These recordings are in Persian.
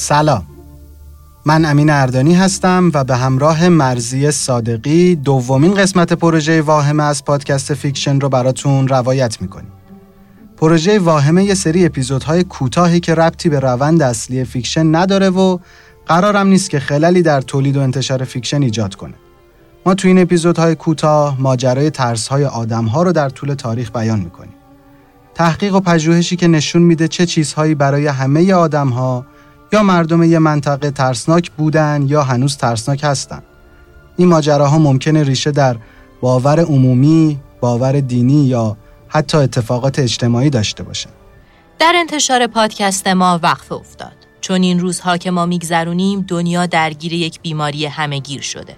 سلام. من امین اردانی هستم و به همراه مرضیه صادقی دومین قسمت پروژه واهمه از پادکست فیکشن رو براتون روایت می‌کنیم. پروژه واهمه یه سری اپیزودهای کوتاهی که ربطی به روند اصلی فیکشن نداره و قرارم نیست که خللی در تولید و انتشار فیکشن ایجاد کنه. ما تو این اپیزودهای کوتاه ماجرای ترسهای آدمها رو در طول تاریخ بیان می‌کنیم. تحقیق و پژوهشی که نشون میده چه چیزهایی برای همه آدمها یا مردم یه منطقه ترسناک بودن یا هنوز ترسناک هستن. این ماجراها ممکنه ریشه در باور عمومی، باور دینی یا حتی اتفاقات اجتماعی داشته باشن. در انتشار پادکست ما وقف افتاد. چون این روزها که ما میگذرونیم دنیا درگیر یک بیماری همهگیر شده.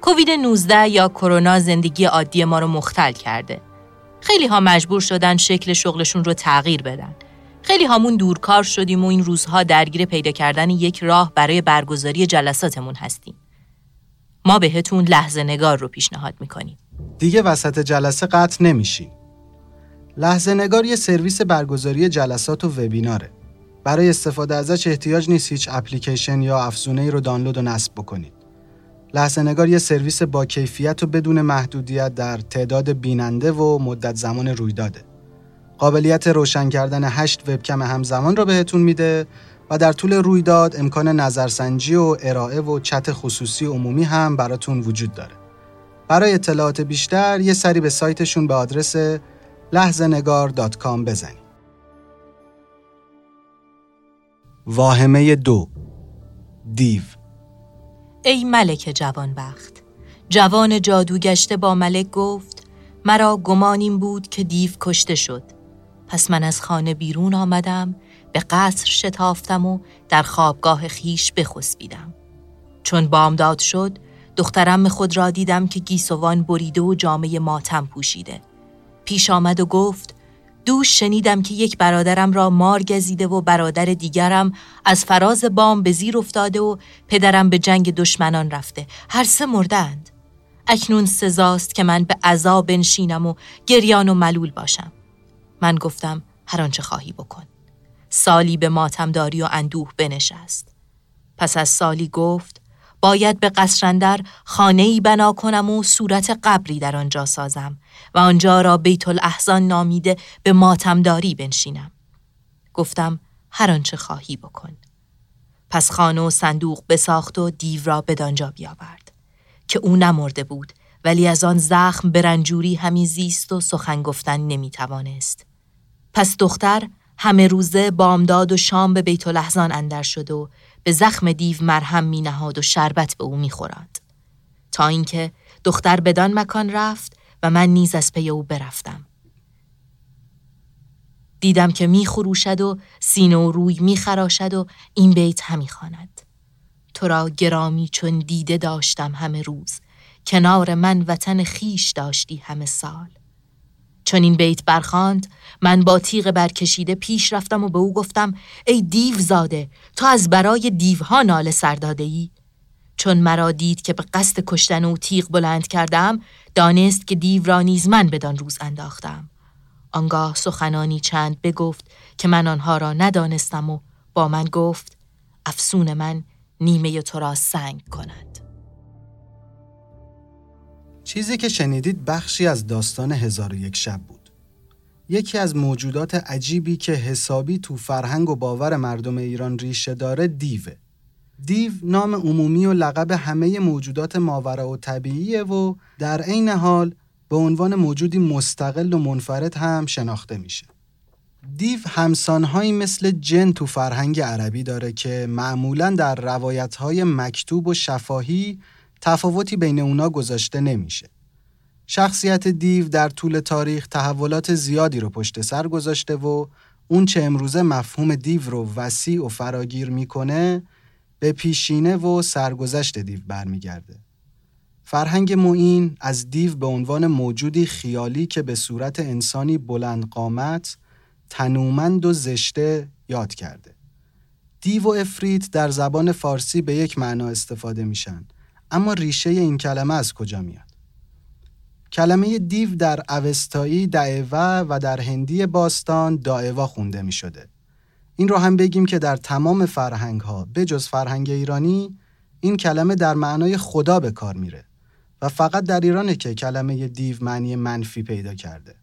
کووید 19 یا کرونا زندگی عادی ما رو مختل کرده. خیلی ها مجبور شدن شکل شغلشون رو تغییر بدن. خیلی همون دورکار شدیم و این روزها درگیر پیدا کردن یک راه برای برگزاری جلساتمون هستیم. ما بهتون لحظه نگار رو پیشنهاد می‌کنیم. دیگه وسط جلسه قطع نمیشیم. لحظه نگار یه سرویس برگزاری جلسات و وبیناره. برای استفاده ازش احتیاج نیست هیچ اپلیکیشن یا افزونه رو دانلود و نصب بکنید. لحظه نگار یه سرویس با کیفیت و بدون محدودیت در تعداد بیننده و مدت زمان رویداده. قابلیت روشن کردن هشت وبکم همزمان رو بهتون میده و در طول رویداد امکان نظرسنجی و ارائه و چت خصوصی عمومی هم براتون وجود داره. برای اطلاعات بیشتر یه سری به سایتشون به آدرس لحظه‌نگار.com بزنید. واهمه دو دیو ای ملک جوانبخت جوان جادوگشته با ملک گفت مرا گمانیم بود که دیو کشته شد پس من از خانه بیرون آمدم به قصر شتافتم و در خوابگاه خیش بخسبیدم. چون بامداد شد دخترم خود را دیدم که گیسوان بریده و جامعه ماتم پوشیده. پیش آمد و گفت دوش شنیدم که یک برادرم را مار گزیده و برادر دیگرم از فراز بام به زیر افتاده و پدرم به جنگ دشمنان رفته. هر سه مردند. اکنون سزاست که من به عذاب بنشینم و گریان و ملول باشم. من گفتم هر آنچه خواهی بکن. سالی به ماتمداری و اندوه بنشست. پس از سالی گفت باید به قصرندر خانه ای بنا کنم و صورت قبری در آنجا سازم و آنجا را بیت الاحزان نامیده به ماتمداری بنشینم. گفتم هر آنچه خواهی بکن. پس خانه و صندوق بساخت و دیو را بدانجا بیاورد که او نمرده بود ولی از آن زخم برنجوری همی زیست و سخن گفتن نمی توانست. پس دختر همه روزه بامداد و شام به بیت لحظان اندر شد و به زخم دیو مرهم می نهاد و شربت به او می خوراد. تا اینکه دختر بدان مکان رفت و من نیز از پی او برفتم. دیدم که می خروشد و سینه و روی می خراشد و این بیت همی خواند. تو را گرامی چون دیده داشتم همه روز کنار من وطن خیش داشتی همه سال چون این بیت برخاند من با تیغ برکشیده پیش رفتم و به او گفتم ای دیو زاده تو از برای دیوها ناله سرداده ای چون مرا دید که به قصد کشتن او تیغ بلند کردم دانست که دیو را نیز من بدان روز انداختم. آنگاه سخنانی چند بگفت که من آنها را ندانستم و با من گفت افسون من نیمه تو را سنگ کند. چیزی که شنیدید بخشی از داستان هزار و یک شب بود. یکی از موجودات عجیبی که حسابی تو فرهنگ و باور مردم ایران ریشه داره دیوه. دیو نام عمومی و لقب همه موجودات ماورا و طبیعیه و در عین حال به عنوان موجودی مستقل و منفرد هم شناخته میشه. دیو همسانهایی مثل جن تو فرهنگ عربی داره که معمولا در روایتهای مکتوب و شفاهی تفاوتی بین اونا گذاشته نمیشه. شخصیت دیو در طول تاریخ تحولات زیادی رو پشت سر گذاشته و اون چه امروزه مفهوم دیو رو وسیع و فراگیر می‌کنه به پیشینه و سرگذشت دیو برمیگرده. فرهنگ معین از دیو به عنوان موجودی خیالی که به صورت انسانی بلند قامت، تنومند و زشته یاد کرده. دیو و افریت در زبان فارسی به یک معنا استفاده میشن اما ریشه این کلمه از کجا میاد؟ کلمه دیو در اوستایی دعوه و در هندی باستان دائوا خونده می شده. این رو هم بگیم که در تمام فرهنگ ها به جز فرهنگ ایرانی این کلمه در معنای خدا به کار میره و فقط در ایرانه که کلمه دیو معنی منفی پیدا کرده.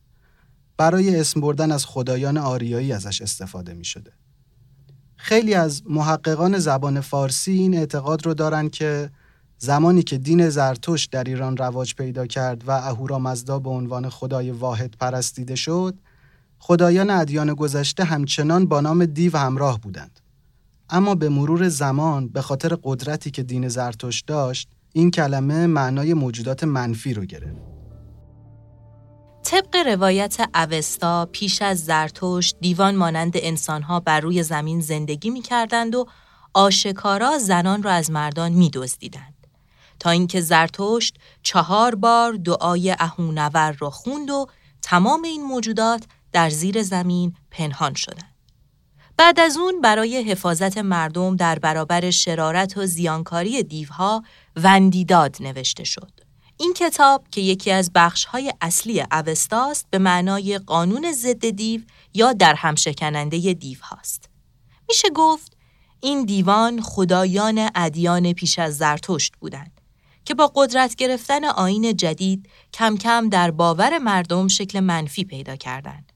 برای اسم بردن از خدایان آریایی ازش استفاده می شده. خیلی از محققان زبان فارسی این اعتقاد رو دارن که زمانی که دین زرتشت در ایران رواج پیدا کرد و اهورامزدا به عنوان خدای واحد پرستیده شد، خدایان ادیان گذشته همچنان با نام دیو همراه بودند. اما به مرور زمان به خاطر قدرتی که دین زرتشت داشت، این کلمه معنای موجودات منفی رو گرفت. طبق روایت اوستا پیش از زرتشت دیوان مانند انسانها بر روی زمین زندگی می کردند و آشکارا زنان را از مردان می دزدیدند. تا اینکه زرتشت چهار بار دعای اهونور را خوند و تمام این موجودات در زیر زمین پنهان شدند. بعد از اون برای حفاظت مردم در برابر شرارت و زیانکاری دیوها وندیداد نوشته شد. این کتاب که یکی از بخشهای اصلی اوستاست به معنای قانون ضد دیو یا در همشکننده دیو هاست. میشه گفت این دیوان خدایان ادیان پیش از زرتشت بودند که با قدرت گرفتن آین جدید کم کم در باور مردم شکل منفی پیدا کردند.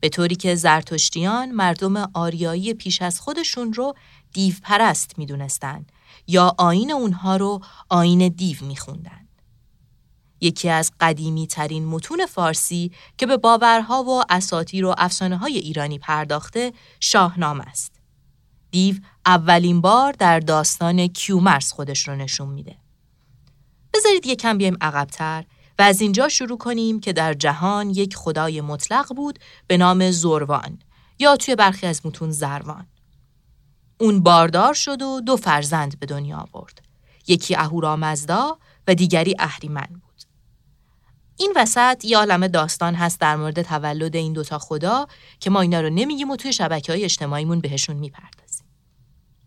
به طوری که زرتشتیان مردم آریایی پیش از خودشون رو دیو پرست می دونستن یا آین اونها رو آین دیو می خوندن. یکی از قدیمی ترین متون فارسی که به باورها و اساطیر و افسانه های ایرانی پرداخته شاهنامه است. دیو اولین بار در داستان کیومرس خودش رو نشون میده. بذارید یکم بیایم عقبتر و از اینجا شروع کنیم که در جهان یک خدای مطلق بود به نام زروان یا توی برخی از متون زروان. اون باردار شد و دو فرزند به دنیا آورد. یکی اهورامزدا و دیگری اهریمن بود. این وسط یه عالم داستان هست در مورد تولد این دوتا خدا که ما اینا رو نمیگیم و توی شبکه های اجتماعیمون بهشون می‌پردازیم.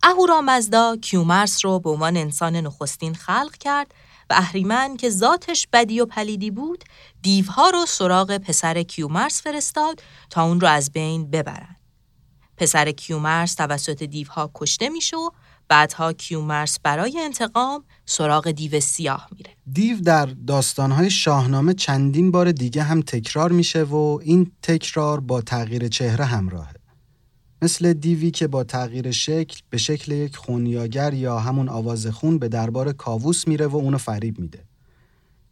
اهورامزدا کیومرس رو به عنوان انسان نخستین خلق کرد و اهریمن که ذاتش بدی و پلیدی بود دیوها رو سراغ پسر کیومرث فرستاد تا اون رو از بین ببرن. پسر کیومرث توسط دیوها کشته میشه و بعدها کیومرث برای انتقام سراغ دیو سیاه میره. دیو در داستانهای شاهنامه چندین بار دیگه هم تکرار میشه و این تکرار با تغییر چهره همراهه. مثل دیوی که با تغییر شکل به شکل یک خونیاگر یا همون آوازخون به دربار کاووس میره و اونو فریب میده.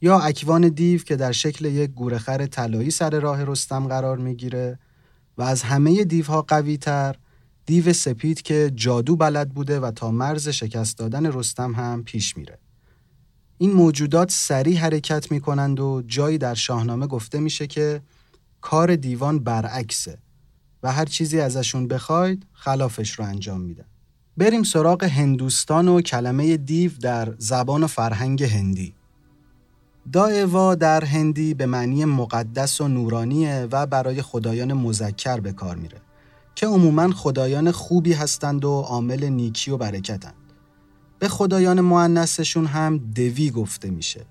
یا اکوان دیو که در شکل یک گورخر طلایی سر راه رستم قرار می‌گیره و از همه دیوها قوی تر دیو سپید که جادو بلد بوده و تا مرز شکست دادن رستم هم پیش میره. این موجودات سریع حرکت می‌کنند و جایی در شاهنامه گفته میشه که کار دیوان برعکسه و هر چیزی ازشون بخواید خلافش رو انجام میدن. بریم سراغ هندوستان و کلمه دیو در زبان و فرهنگ هندی. دایوا در هندی به معنی مقدس و نورانیه و برای خدایان مذکر به کار میره که عموما خدایان خوبی هستند و عامل نیکی و برکتند. به خدایان معنسشون هم دوی گفته میشه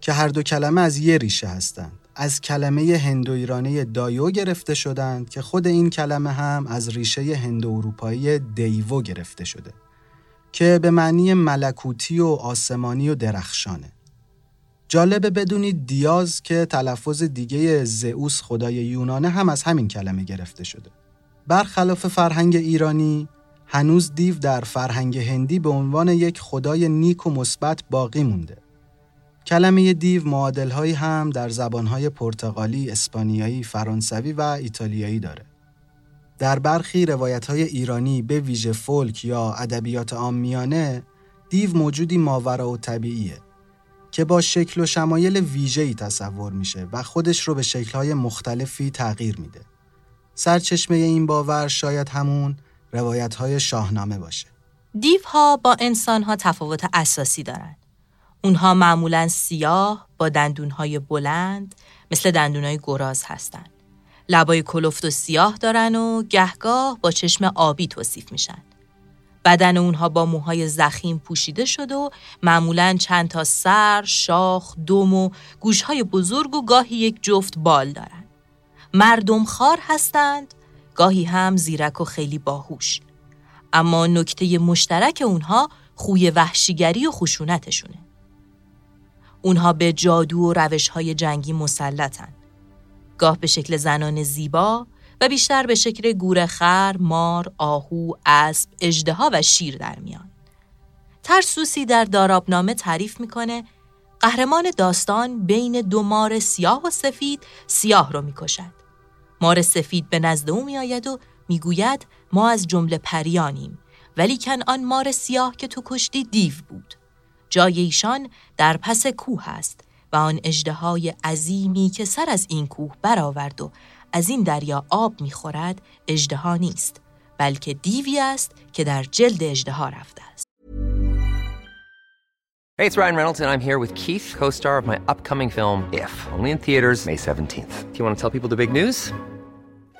که هر دو کلمه از یه ریشه هستند. از کلمه هندو ایرانی دایو گرفته شدند که خود این کلمه هم از ریشه هندو اروپایی دیوو گرفته شده که به معنی ملکوتی و آسمانی و درخشانه. جالبه بدونید دیاز که تلفظ دیگه زئوس خدای یونانه هم از همین کلمه گرفته شده. برخلاف فرهنگ ایرانی هنوز دیو در فرهنگ هندی به عنوان یک خدای نیک و مثبت باقی مونده. کلمه دیو معادلهایی هم در زبانهای پرتغالی، اسپانیایی، فرانسوی و ایتالیایی داره. در برخی روایتهای ایرانی به ویژه فولک یا ادبیات آمیانه دیو موجودی ماورا و طبیعیه که با شکل و شمایل ویژه‌ای تصور میشه و خودش رو به شکل‌های مختلفی تغییر میده. سرچشمه این باور شاید همون روایت‌های شاهنامه باشه. دیوها با انسانها تفاوت اساسی دارند. اونها معمولا سیاه با دندونهای بلند مثل دندونهای گراز هستند. لبای کلفت و سیاه دارن و گهگاه با چشم آبی توصیف میشن. بدن اونها با موهای زخیم پوشیده شده و معمولا چند تا سر، شاخ، دم و گوشهای بزرگ و گاهی یک جفت بال دارن. مردم خار هستند، گاهی هم زیرک و خیلی باهوش. اما نکته مشترک اونها خوی وحشیگری و خشونتشونه. اونها به جادو و روش های جنگی مسلطن. گاه به شکل زنان زیبا و بیشتر به شکل گورخر، مار، آهو، اسب، اژدها و شیر در میان. ترسوسی در دارابنامه تعریف می‌کنه قهرمان داستان بین دو مار سیاه و سفید سیاه رو می‌کشد. مار سفید به نزد او میآید و می‌گوید ما از جمله پریانیم ولی کن آن مار سیاه که تو کشتی دیو بود. جای ایشان در پس کوه است و آن اجدهای عظیمی که سر از این کوه برآورد و از این دریا آب می‌خورد اجدها نیست بلکه دیوی است که در جلد اجدها رفته است. Hey, it's Ryan Reynolds and I'm here with Keith, co-star of my upcoming film If, only in theaters May 17th. Do you want to tell people the big news?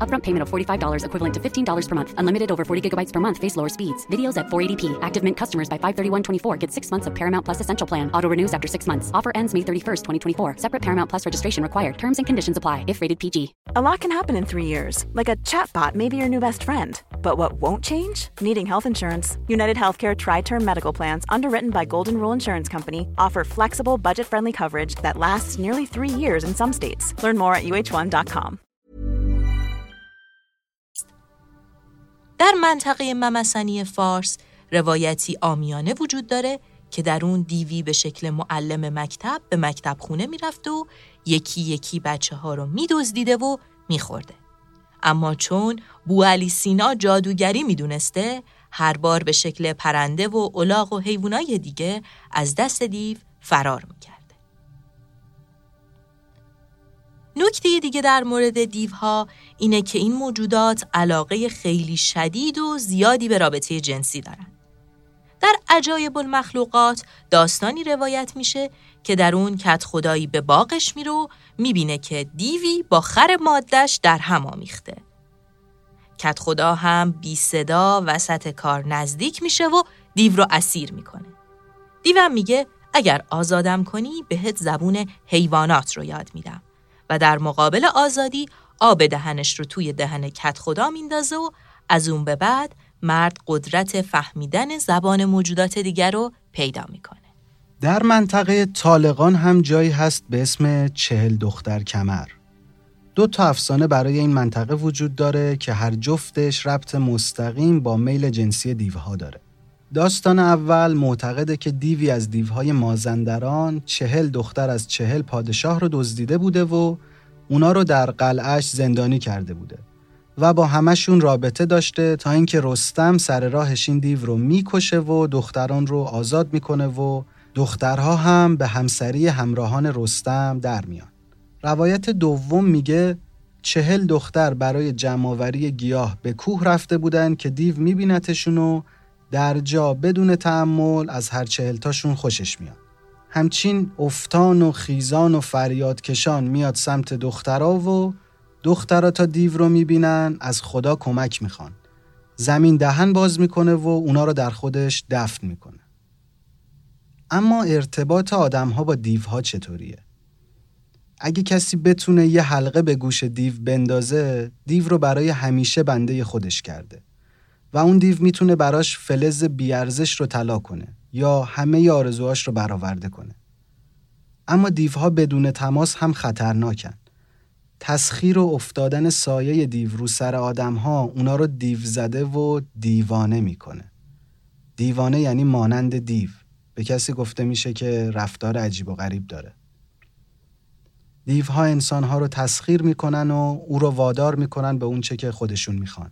Upfront payment of $45 equivalent to $15 per month. Unlimited over 40 gigabytes per month. Face lower speeds. Videos at 480p. Active Mint customers by 531.24 get six months of Paramount Plus Essential Plan. Auto renews after six months. Offer ends May 31st, 2024. Separate Paramount Plus registration required. Terms and conditions apply if rated PG. A lot can happen in three years. Like a chatbot may be your new best friend. But what won't change? Needing health insurance. United Healthcare Tri-Term Medical Plans, underwritten by Golden Rule Insurance Company, offer flexible, budget-friendly coverage that lasts nearly three years in some states. Learn more at uh1.com. در منطقه ممسنی فارس روایتی آمیانه وجود داره که در اون دیوی به شکل معلم مکتب به مکتب خونه می‌رفت و یکی یکی بچه ها رو میدزدیده و میخورده. اما چون بو علی سینا جادوگری می‌دونسته هر بار به شکل پرنده و الاغ و حیوانای دیگه از دست دیو فرار می‌کرده. نکته دیگه در مورد دیوها اینه که این موجودات علاقه خیلی شدید و زیادی به رابطه جنسی دارن. در عجایب المخلوقات داستانی روایت میشه که در اون کت خدایی به باغش میره و می‌بینه که دیوی با خر مادش در هم آمیخته. کت خدا هم بی صدا وسط کار نزدیک میشه و دیو رو اسیر می‌کنه. دیوم میگه اگر آزادم کنی بهت زبون حیوانات رو یاد میدم و در مقابل آزادی آب دهنش رو توی دهن کت خدا میندازه و از اون به بعد مرد قدرت فهمیدن زبان موجودات دیگر رو پیدا می‌کنه. در منطقه طالقان هم جایی هست به اسم چهل دختر کمر. دو تا افسانه برای این منطقه وجود داره که هر جفتش ربط مستقیم با میل جنسی دیوها داره. داستان اول معتقده که دیوی از دیوهای مازندران چهل دختر از چهل پادشاه رو دزدیده بوده و اونا رو در قلعش زندانی کرده بوده و با همشون رابطه داشته تا اینکه رستم سر راهش این دیو رو می‌کشه و دختران رو آزاد می‌کنه و دخترها هم به همسری همراهان رستم در میان. روایت دوم میگه چهل دختر برای جمعآوری گیاه به کوه رفته بودن که دیو میبینتشون و در جا بدون تعمل از هر چهلتاشون خوشش میاد. همچین افتان و خیزان و فریادکشان میاد سمت دخترا و دخترا تا دیو رو می‌بینن از خدا کمک می‌خوان. زمین دهن باز می‌کنه و اونا رو در خودش دفن می‌کنه. اما ارتباط آدم ها با دیوها چطوریه؟ اگه کسی بتونه یه حلقه به گوش دیو بندازه دیو رو برای همیشه بنده خودش کرده و اون دیو می‌تونه براش فلز بیارزش رو طلا کنه یا همه آرزوهاش رو برآورده کنه. اما دیوها بدون تماس هم خطرناکن. تسخیر و افتادن سایه دیو رو سر آدم ها اونا رو دیو زده و دیوانه می‌کنه. دیوانه یعنی مانند دیو. به کسی گفته میشه که رفتار عجیب و غریب داره. دیوها انسانها رو تسخیر می‌کنن و او رو وادار می‌کنن به اون چه که خودشون می‌خوان.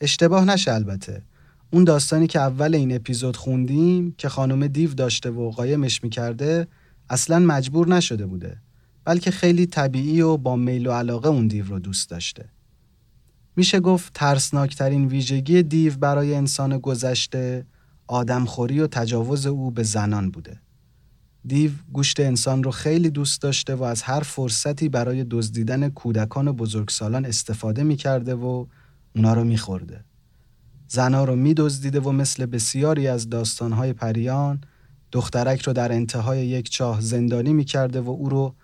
اشتباه نشه البته. اون داستانی که اول این اپیزود خوندیم که خانم دیو داشته و قایمش می‌کرده اصلا مجبور نشده بوده. بلکه خیلی طبیعی و با میل و علاقه اون دیو رو دوست داشته. میشه گفت ترسناکترین ویژگی دیو برای انسان گذشته آدمخوری و تجاوز او به زنان بوده. دیو گوشت انسان رو خیلی دوست داشته و از هر فرصتی برای دزدیدن کودکان و بزرگسالان استفاده می‌کرده و اونا رو میخورده. زنا رو میدزدیده و مثل بسیاری از داستانهای پریان دخترک رو در انتهای یک چاه زندانی می‌کرده و او رو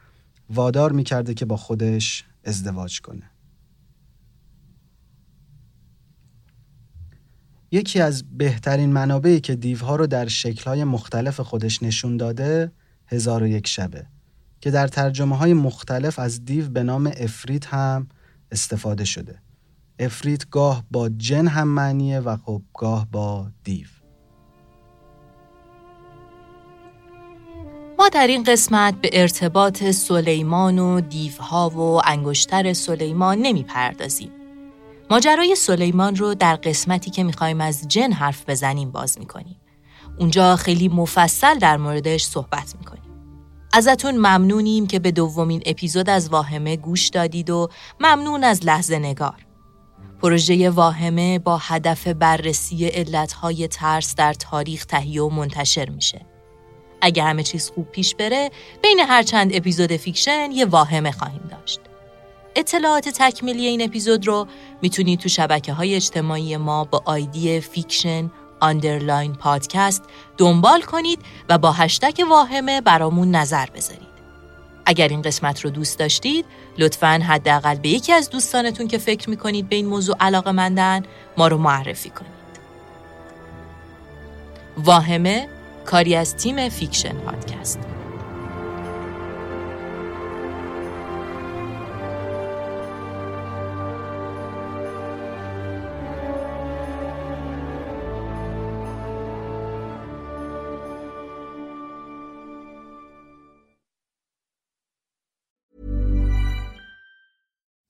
وادار می‌کرده که با خودش ازدواج کنه. یکی از بهترین منابعی که دیوها رو در شکلهای مختلف خودش نشون داده هزار و یک شبه که در ترجمه های مختلف از دیو به نام افریت هم استفاده شده افریت گاه با جن هم معنیه و خب گاه با دیو ما در این قسمت به ارتباط سلیمان و دیوها و انگشتر سلیمان نمی پردازیم. ماجرای سلیمان رو در قسمتی که می‌خوایم از جن حرف بزنیم باز می‌کنیم. اونجا خیلی مفصل در موردش صحبت می‌کنیم. ازتون ممنونیم که به دومین اپیزود از واهمه گوش دادید و ممنون از لحظه نگار. پروژه واهمه با هدف بررسی علتهای ترس در تاریخ تهیه و منتشر میشه. اگه همه چیز خوب پیش بره، بین هر چند اپیزود فیکشن یه واهمه خواهیم داشت. اطلاعات تکمیلی این اپیزود رو می‌تونید تو شبکه های اجتماعی ما با آیدی فیکشن underline پادکست دنبال کنید و با هشتگ واهمه برامون نظر بذارید. اگر این قسمت رو دوست داشتید لطفا حداقل به یکی از دوستانتون که فکر می‌کنید به این موضوع علاقه مندن ما رو معرفی کنید. واهمه کاری از تیم فیکشن پادکست